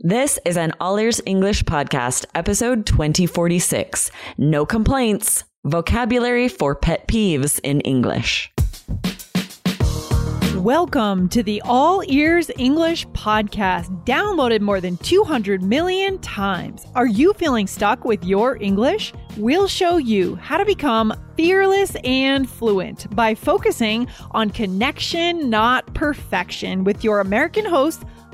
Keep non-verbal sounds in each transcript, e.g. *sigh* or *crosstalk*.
This is an All Ears English podcast, episode 2046. No complaints. Vocabulary for pet peeves in English. Welcome to the All Ears English podcast, downloaded more than 200 million times. Are you feeling stuck with your English? We'll show you how to become fearless and fluent by focusing on connection, not perfection, with your American host,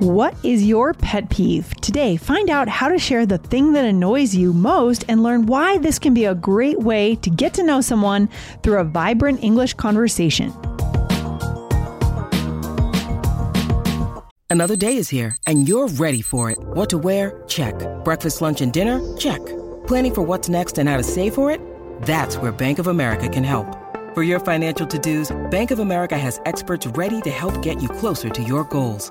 What is your pet peeve? Today, find out how to share the thing that annoys you most and learn why this can be a great way to get to know someone through a vibrant English conversation. Another day is here, and you're ready for it. What to wear? Check. Breakfast, lunch, and dinner? Check. Planning for what's next and how to save for it? That's where Bank of America can help. For your financial to dos, Bank of America has experts ready to help get you closer to your goals.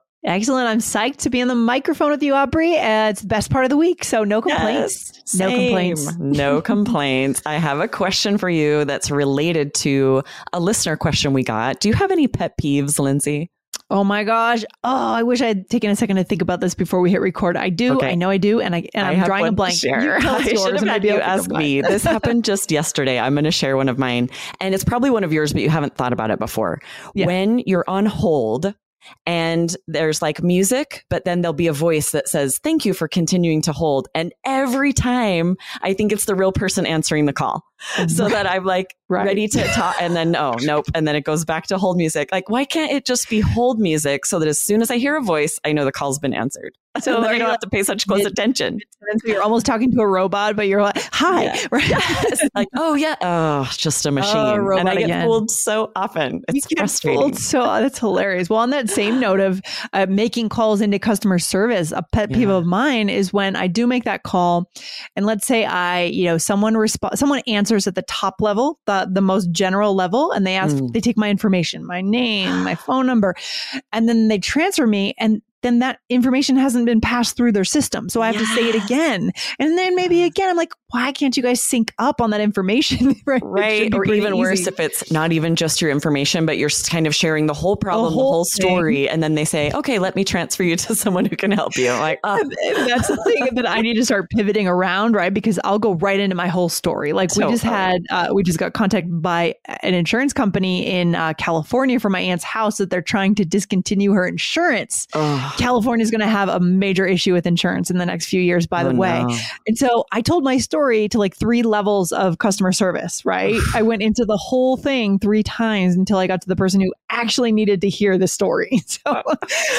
Excellent. I'm psyched to be on the microphone with you, Aubrey. Uh, it's the best part of the week, so no complaints. Yes, no complaints. no *laughs* complaints. I have a question for you that's related to a listener question we got. Do you have any pet peeves, Lindsay? Oh my gosh. Oh, I wish I had taken a second to think about this before we hit record. I do. Okay. I know I do. And, I, and I I'm have drawing a blank. Share. *laughs* You I should have had you ask me. This *laughs* happened just yesterday. I'm going to share one of mine, and it's probably one of yours, but you haven't thought about it before. Yeah. When you're on hold and there's like music, but then there'll be a voice that says, Thank you for continuing to hold. And every time I think it's the real person answering the call. So that I'm like Right. ready to talk. And then, oh, nope. And then it goes back to hold music. Like, why can't it just be hold music so that as soon as I hear a voice, I know the call's been answered? *laughs* So I don't like have to pay such close mid- attention. And so you're almost talking to a robot, but you're like, hi. Yeah. *laughs* Right. Like, oh yeah, oh, just a machine. and robot I get again. fooled so often. It's frustrating. So that's hilarious. Well, on that same note of uh, making calls into customer service, a pet peeve of mine is when I do make that call, and let's say I, you know, someone resp- someone answers at the top level, the the most general level, and they ask, Mm. they take my information, my name, my *gasps* phone number, and then they transfer me, and then that information hasn't been passed through their system. So I have to say it again. And then maybe again, I'm like, why can't you guys sync up on that information? *laughs* right. Right. Or even worse, if it's not even just your information, but you're kind of sharing the whole problem, the whole whole thing. story. And then they say, okay, let me transfer you to *laughs* someone who can help you. I'm like, oh, that's the thing that I need to start pivoting around, right? Because I'll go right into my whole story. Like we just had, uh, we just got contacted by an insurance company in uh, California for my aunt's house that they're trying to discontinue her insurance. oh, California is going to have a major issue with insurance in the next few years, by the oh, way. no. And so I told my story to like three levels of customer service, right? *sighs* I went into the whole thing three times until I got to the person who actually needed to hear the story. *laughs* So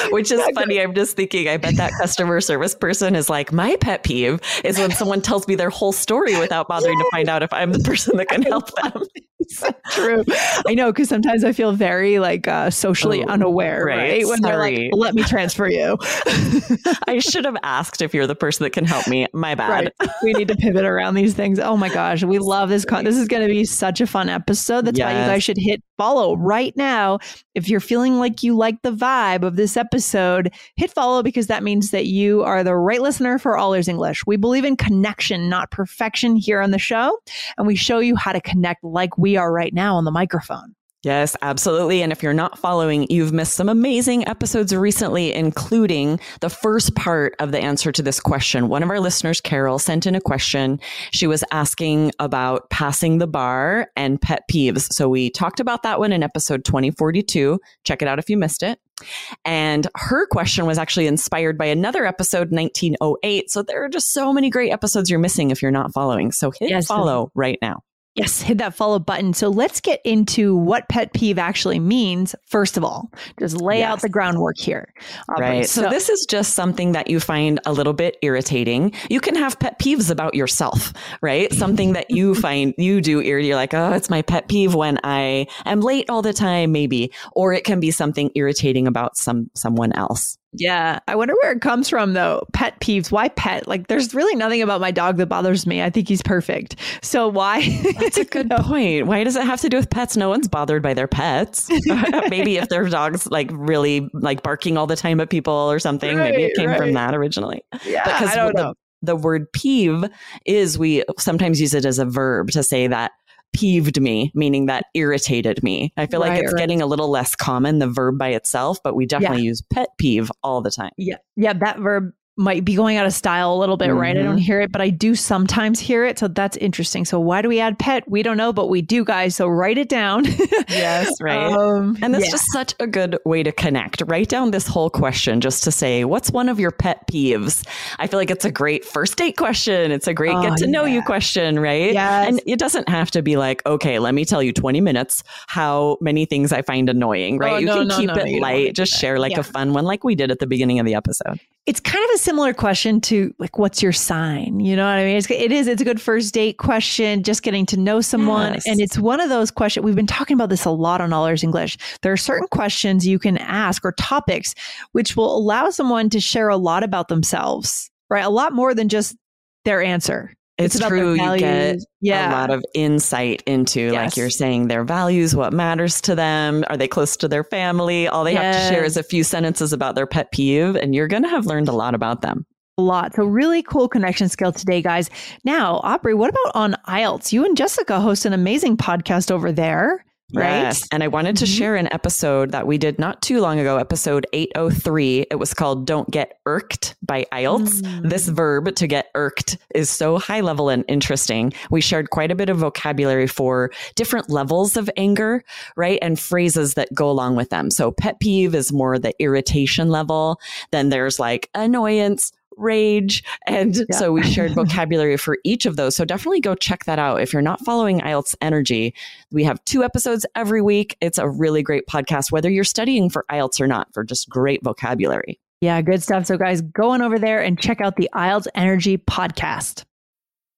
Which is funny. I'm just thinking, I bet that customer service person is like, my pet peeve is when someone tells me their whole story without bothering to find out if I'm the person that *laughs* can help them. so true. I know because sometimes I feel very like uh, socially Oh, unaware, right. right? When they're like, "Let me transfer you." *laughs* I should have asked if you're the person that can help me. My bad. right. We need to pivot around these things. Oh my gosh, we *laughs* love this. Con- this is going to be such a fun episode. That's why you guys should hit follow right now. If you're feeling like you like the vibe of this episode, hit follow because that means that you are the right listener for All Ears English. We believe in connection, not perfection, here on the show, and we show you how to connect like we are right now on the microphone. Yes, absolutely. And if you're not following, you've missed some amazing episodes recently, including the first part of the answer to this question. One of our listeners, Carol, sent in a question. She was asking about passing the bar and pet peeves. So we talked about that one in episode 2042. Check it out if you missed it. And her question was actually inspired by another episode, 1908. So there are just so many great episodes you're missing if you're not following. So hit Yes. follow right now. Yes, hit that follow button. So let's get into what pet peeve actually means. First of all, just lay yes. out the groundwork here. right. So, so, this is just something that you find a little bit irritating. You can have pet peeves about yourself, right? Something that you *laughs* find you do. You're like, oh, it's my pet peeve when I am late all the time, maybe, or it can be something irritating about some someone else. Yeah. I wonder where it comes from though. Pet peeves. Why pet? Like there's really nothing about my dog that bothers me. I think he's perfect. So why? *laughs* That's a good point. Why does it have to do with pets? No one's bothered by their pets. *laughs* *laughs* maybe if their dog's like really like barking all the time at people or something, right, maybe it came right. from that originally. Yeah. Because I don't the, know. The word peeve is we sometimes use it as a verb to say that peeved me, meaning that irritated me. I feel right, like it's right. getting a little less common, the verb by itself, but we definitely yeah. use pet peeve all the time. Yeah. Yeah. That verb might be going out of style a little bit, mm-hmm. right? I don't mm-hmm. hear it, but I do sometimes hear it. So that's interesting. So why do we add pet? We don't know, but we do, guys. So write it down. yes, *laughs* right. Um, and that's yeah. just such a good way to connect. Write down this whole question just to say, what's one of your pet peeves? I feel like it's a great first date question. It's a great oh, get to know yeah. you question, right? Yes. And it doesn't have to be like, okay, let me tell you 20 minutes how many things I find annoying, right? Oh, you no, can no, keep no, it light. Just share like yeah. a fun one like we did at the beginning of the episode it's kind of a similar question to like what's your sign? You know what i mean? It's, it is it's a good first date question just getting to know someone. Yes. and it's one of those questions we've been talking about this a lot on all ears english. There are certain questions you can ask or topics which will allow someone to share a lot about themselves right? A lot more than just their answer it's, it's true. You get yeah. a lot of insight into, yes. like you're saying, their values, what matters to them. Are they close to their family? All they yes. have to share is a few sentences about their pet peeve, and you're going to have learned a lot about them. A lot. So, really cool connection skill today, guys. Now, Aubrey, what about on IELTS? You and Jessica host an amazing podcast over there. Right. Yes. And I wanted to mm-hmm. share an episode that we did not too long ago, episode 803. It was called Don't Get Irked by IELTS. Mm. This verb to get irked is so high level and interesting. We shared quite a bit of vocabulary for different levels of anger, right? And phrases that go along with them. So pet peeve is more the irritation level. Then there's like annoyance, rage. And yeah. so we shared *laughs* vocabulary for each of those. So definitely go check that out. If you're not following IELTS Energy, we have two episodes every week. It's a really great podcast, whether you're studying for IELTS or not, for just great vocabulary. Yeah, good stuff. So, guys, go on over there and check out the IELTS Energy podcast.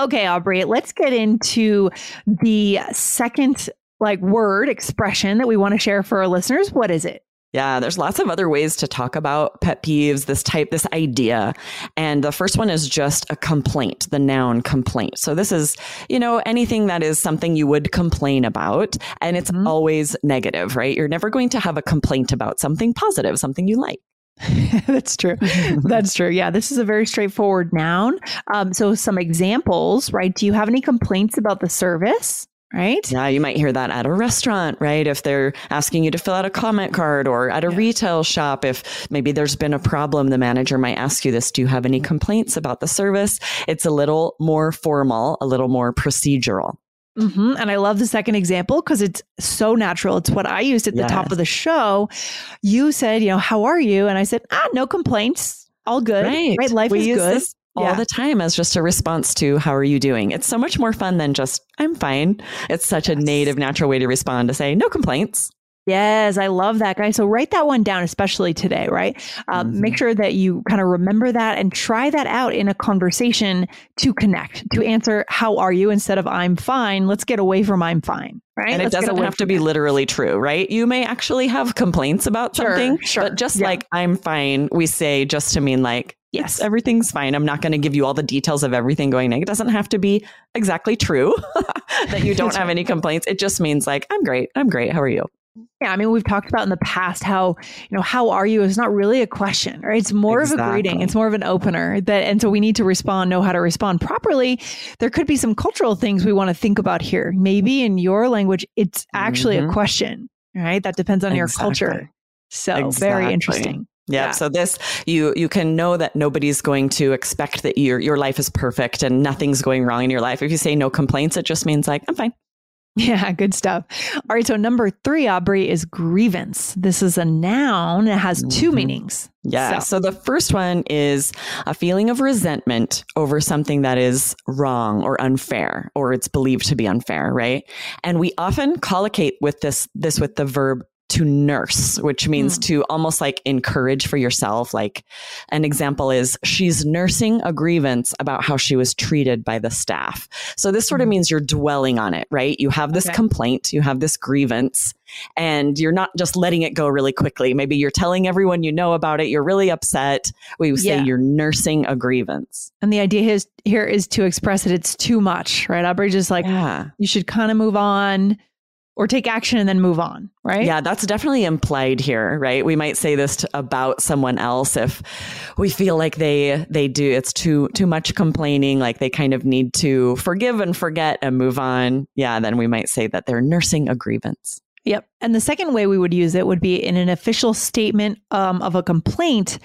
Okay, Aubrey, let's get into the second like word expression that we want to share for our listeners. What is it? Yeah, there's lots of other ways to talk about pet peeves, this type, this idea. And the first one is just a complaint, the noun complaint. So this is, you know, anything that is something you would complain about and it's mm-hmm. always negative, right? You're never going to have a complaint about something positive, something you like. *laughs* That's true. That's true. Yeah, this is a very straightforward noun. Um, so, some examples, right? Do you have any complaints about the service? Right. Yeah, you might hear that at a restaurant, right? If they're asking you to fill out a comment card or at a yeah. retail shop, if maybe there's been a problem, the manager might ask you this Do you have any complaints about the service? It's a little more formal, a little more procedural. Mm-hmm. And I love the second example because it's so natural. It's what I used at the top of the show. You said, you know, how are you? And I said, ah, no complaints. All good. Right. right? Life we is good. all yeah. the time as just a response to how are you doing? It's so much more fun than just I'm fine. It's such yes. a native, natural way to respond to say no complaints. Yes, I love that guy. So write that one down, especially today, right? Um, mm-hmm. Make sure that you kind of remember that and try that out in a conversation to connect, to answer, How are you? instead of I'm fine. Let's get away from I'm fine. Right. And Let's it doesn't have to be that. literally true, right? You may actually have complaints about sure, something, sure. but just yeah. like I'm fine, we say just to mean like, yes, everything's fine. I'm not going to give you all the details of everything going on. It doesn't have to be exactly true *laughs* that you *laughs* don't have any complaints. It just means like, I'm great. I'm great. How are you? Yeah, I mean, we've talked about in the past how, you know, how are you is not really a question, right? It's more exactly. of a greeting. It's more of an opener that, and so we need to respond, know how to respond properly. There could be some cultural things we want to think about here. Maybe in your language, it's actually mm-hmm. a question, right? That depends on exactly. your culture. So exactly. very interesting. Yeah. yeah. So this you you can know that nobody's going to expect that your your life is perfect and nothing's going wrong in your life. If you say no complaints, it just means like I'm fine. Yeah, good stuff. All right, so number three, Aubrey, is grievance. This is a noun. It has 2 mm-hmm. meanings. Yeah. So. so the first one is a feeling of resentment over something that is wrong or unfair, or it's believed to be unfair, right? And we often collocate with this this with the verb to nurse, which means mm. to almost like encourage for yourself. Like an example is she's nursing a grievance about how she was treated by the staff. So this sort of hmm. means you're dwelling on it, right? You have this okay. complaint, you have this grievance, and you're not just letting it go really quickly. Maybe you're telling everyone you know about it. You're really upset. We say yeah. you're nursing a grievance. And the idea is, here is to express that it's too much, right? Aubrey just like, yeah. you should kind of move on or take action and then move on, right? Yeah, that's definitely implied here, right? We might say this to, about someone else if we feel like they they do it's too too much complaining, like they kind of need to forgive and forget and move on. Yeah, then we might say that they're nursing a grievance. Yep. And the second way we would use it would be in an official statement um, of a complaint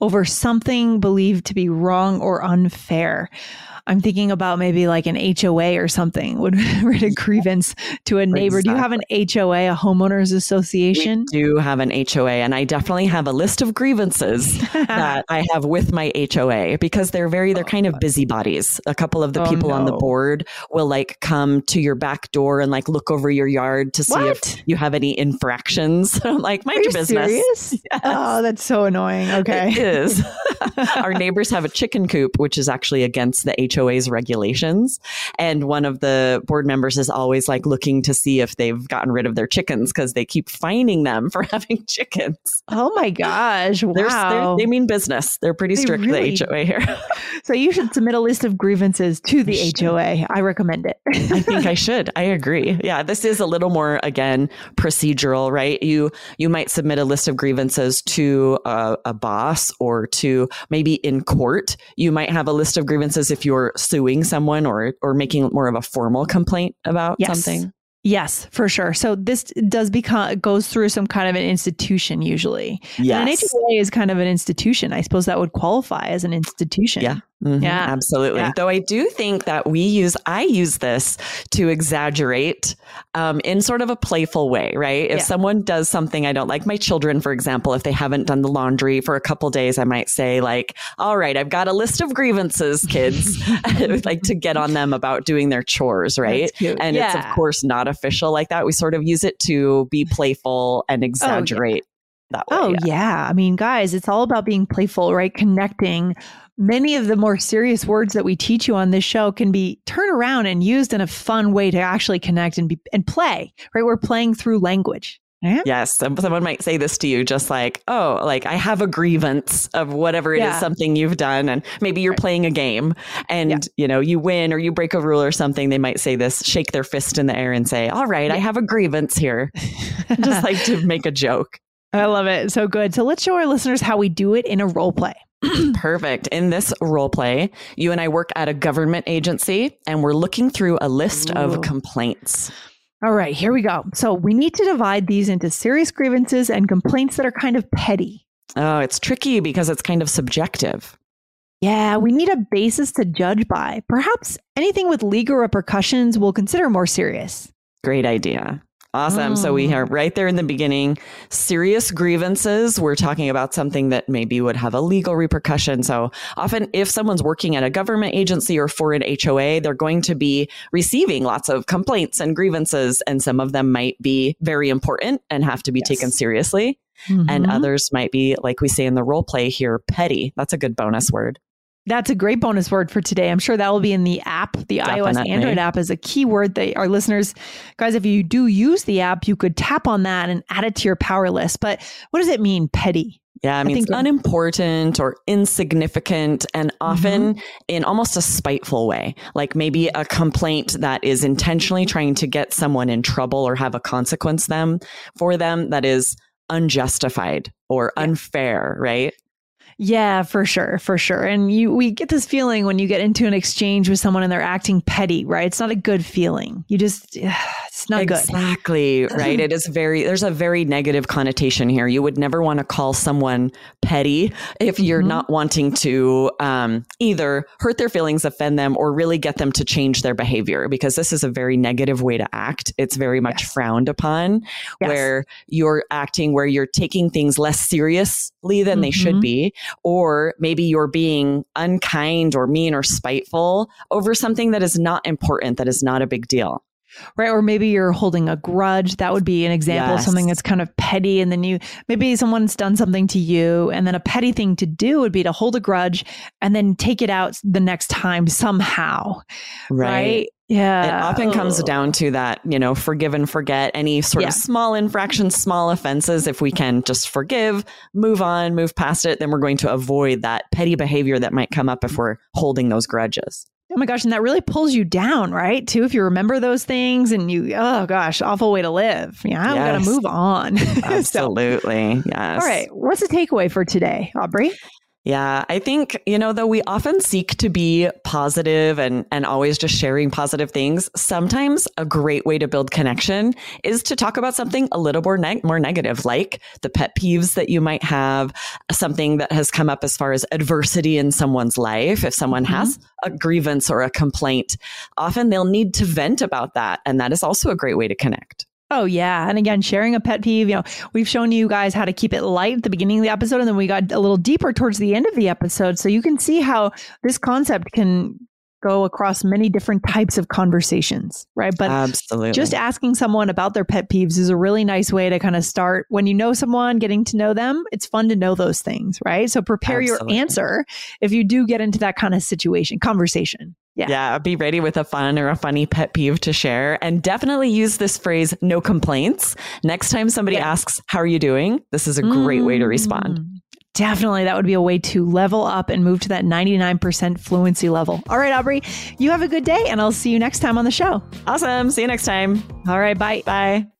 over something believed to be wrong or unfair. I'm thinking about maybe like an HOA or something would *laughs* write a grievance to a neighbor. Exactly. Do you have an HOA, a homeowners association? We do have an HOA, and I definitely have a list of grievances *laughs* that I have with my HOA because they're very they're kind of busybodies. A couple of the oh, people no. on the board will like come to your back door and like look over your yard to see what? if you have any infractions. *laughs* I'm like, mind your business. Serious? *laughs* Yes. Oh, that's so annoying. Okay, it is. *laughs* Our neighbors have a chicken coop, which is actually against the HOA's regulations. And one of the board members is always like looking to see if they've gotten rid of their chickens because they keep fining them for having chickens. Oh my gosh. Wow. They're, they're, they mean business. They're pretty strict, really, the HOA here. so you should submit a list of grievances to the HOA. I recommend it. I think I should. I agree. Yeah. This is a little more, again, procedural, right? You, you might submit a list of grievances to a, a boss or to maybe in court. You might have a list of grievances if you're suing someone or or making more of a formal complaint about yes. something? Yes, for sure. So this does become goes through some kind of an institution usually. Yes. And an HOA is kind of an institution. I suppose that would qualify as an institution. Yeah. Mm-hmm, yeah, absolutely. Yeah. Though I do think that we use, I use this to exaggerate um, in sort of a playful way, right? If yeah. someone does something I don't like, my children, for example, if they haven't done the laundry for a couple days, I might say like, "All right, I've got a list of grievances, kids," *laughs* *laughs* like to get on them about doing their chores, right? And yeah. it's of course not official like that. We sort of use it to be playful and exaggerate. Oh, that way. Oh, yeah. yeah. I mean, guys, it's all about being playful, right? Connecting many of the more serious words that we teach you on this show can be turned around and used in a fun way to actually connect and be and play right we're playing through language yeah. Yes. Someone might say this to you just like, oh, like I have a grievance of whatever it yeah. is, something you've done. And maybe you're right. playing a game and, yeah. you know, you win or you break a rule or something. They might say this, shake their fist in the air and say, all right. I have a grievance here. *laughs* just like to make a joke. I love it. So good. So let's show our listeners how we do it in a role play. *clears throat* Perfect. In this role play, you and I work at a government agency and we're looking through a list Ooh. of complaints. All right, here we go. So we need to divide these into serious grievances and complaints that are kind of petty. Oh, it's tricky because it's kind of subjective. Yeah, we need a basis to judge by. Perhaps anything with legal repercussions we'll consider more serious. Great idea. Awesome. Oh. So we are oh. right there in the beginning. Serious grievances. We're talking about something that maybe would have a legal repercussion. So often, if someone's working at a government agency or for an HOA, they're going to be receiving lots of complaints and grievances, and some of them might be very important and have to be yes. taken seriously. Mm-hmm. And others might be, like we say in the role play here, petty. That's a good bonus word. That's a great bonus word for today. I'm sure that will be in the app, the Definitely. iOS Android app is a keyword that our listeners, guys, if you do use the app, you could tap on that and add it to your power list. But what does it mean, petty? Yeah, I mean, think it's unimportant or insignificant, and often mm-hmm. in almost a spiteful way. Like maybe a complaint that is intentionally trying to get someone in trouble or have a consequence them for them that is unjustified or unfair, right? Yeah, for sure, for sure. And you we get this feeling when you get into an exchange with someone and they're acting petty, right? It's not a good feeling. You just *sighs* it's not good. Exactly, right? it is very, there's a very negative connotation here. You would never want to call someone petty if you're Mhm. not wanting to um, either hurt their feelings, offend them, or really get them to change their behavior because this is a very negative way to act. It's very much Yes. frowned upon Yes. where you're acting where you're taking things less seriously than they should Mhm. be, or maybe you're being unkind or mean or spiteful over something that is not important, that is not a big deal. right? Or maybe you're holding a grudge. That would be an example of something that's kind of petty. And then you, maybe someone's done something to you. And then a petty thing to do would be to hold a grudge and then take it out the next time somehow. Right. Yeah. It often comes down to that, you know, forgive and forget any sort Yeah. of small infractions, small offenses. If we can just forgive, move on, move past it, then we're going to avoid that petty behavior that might come up if we're holding those grudges. Oh my gosh. And that really pulls you down, right? Too, if you remember those things and you, oh gosh, awful way to live. Yeah. I'm going to move on. *laughs* So, Absolutely. yes. all right. What's the takeaway for today, Aubrey? Yeah, I think, you know, though we often seek to be positive and, and always just sharing positive things, sometimes a great way to build connection is to talk about something a little more, neg- more negative, like the pet peeves that you might have, something that has come up as far as adversity in someone's life. If someone mm-hmm. has a grievance or a complaint, often they'll need to vent about that. And that is also a great way to connect. Oh yeah, and again, sharing a pet peeve. You know, we've shown you guys how to keep it light at the beginning of the episode, and then we got a little deeper towards the end of the episode, so you can see how this concept can go across many different types of conversations, right? But Absolutely. just asking someone about their pet peeves is a really nice way to kind of start when you know someone, getting to know them. It's fun to know those things, right? So prepare Absolutely. your answer if you do get into that kind of situation, conversation. Yeah. Yeah, be ready with a fun or a funny pet peeve to share. And definitely use this phrase, no complaints. Next time somebody Yeah. asks, How are you doing? This is a great way to respond. Mm. Definitely. That would be a way to level up and move to that 99% fluency level. All right, Aubrey, you have a good day, and I'll see you next time on the show. Awesome. See you next time. All right, bye. Bye.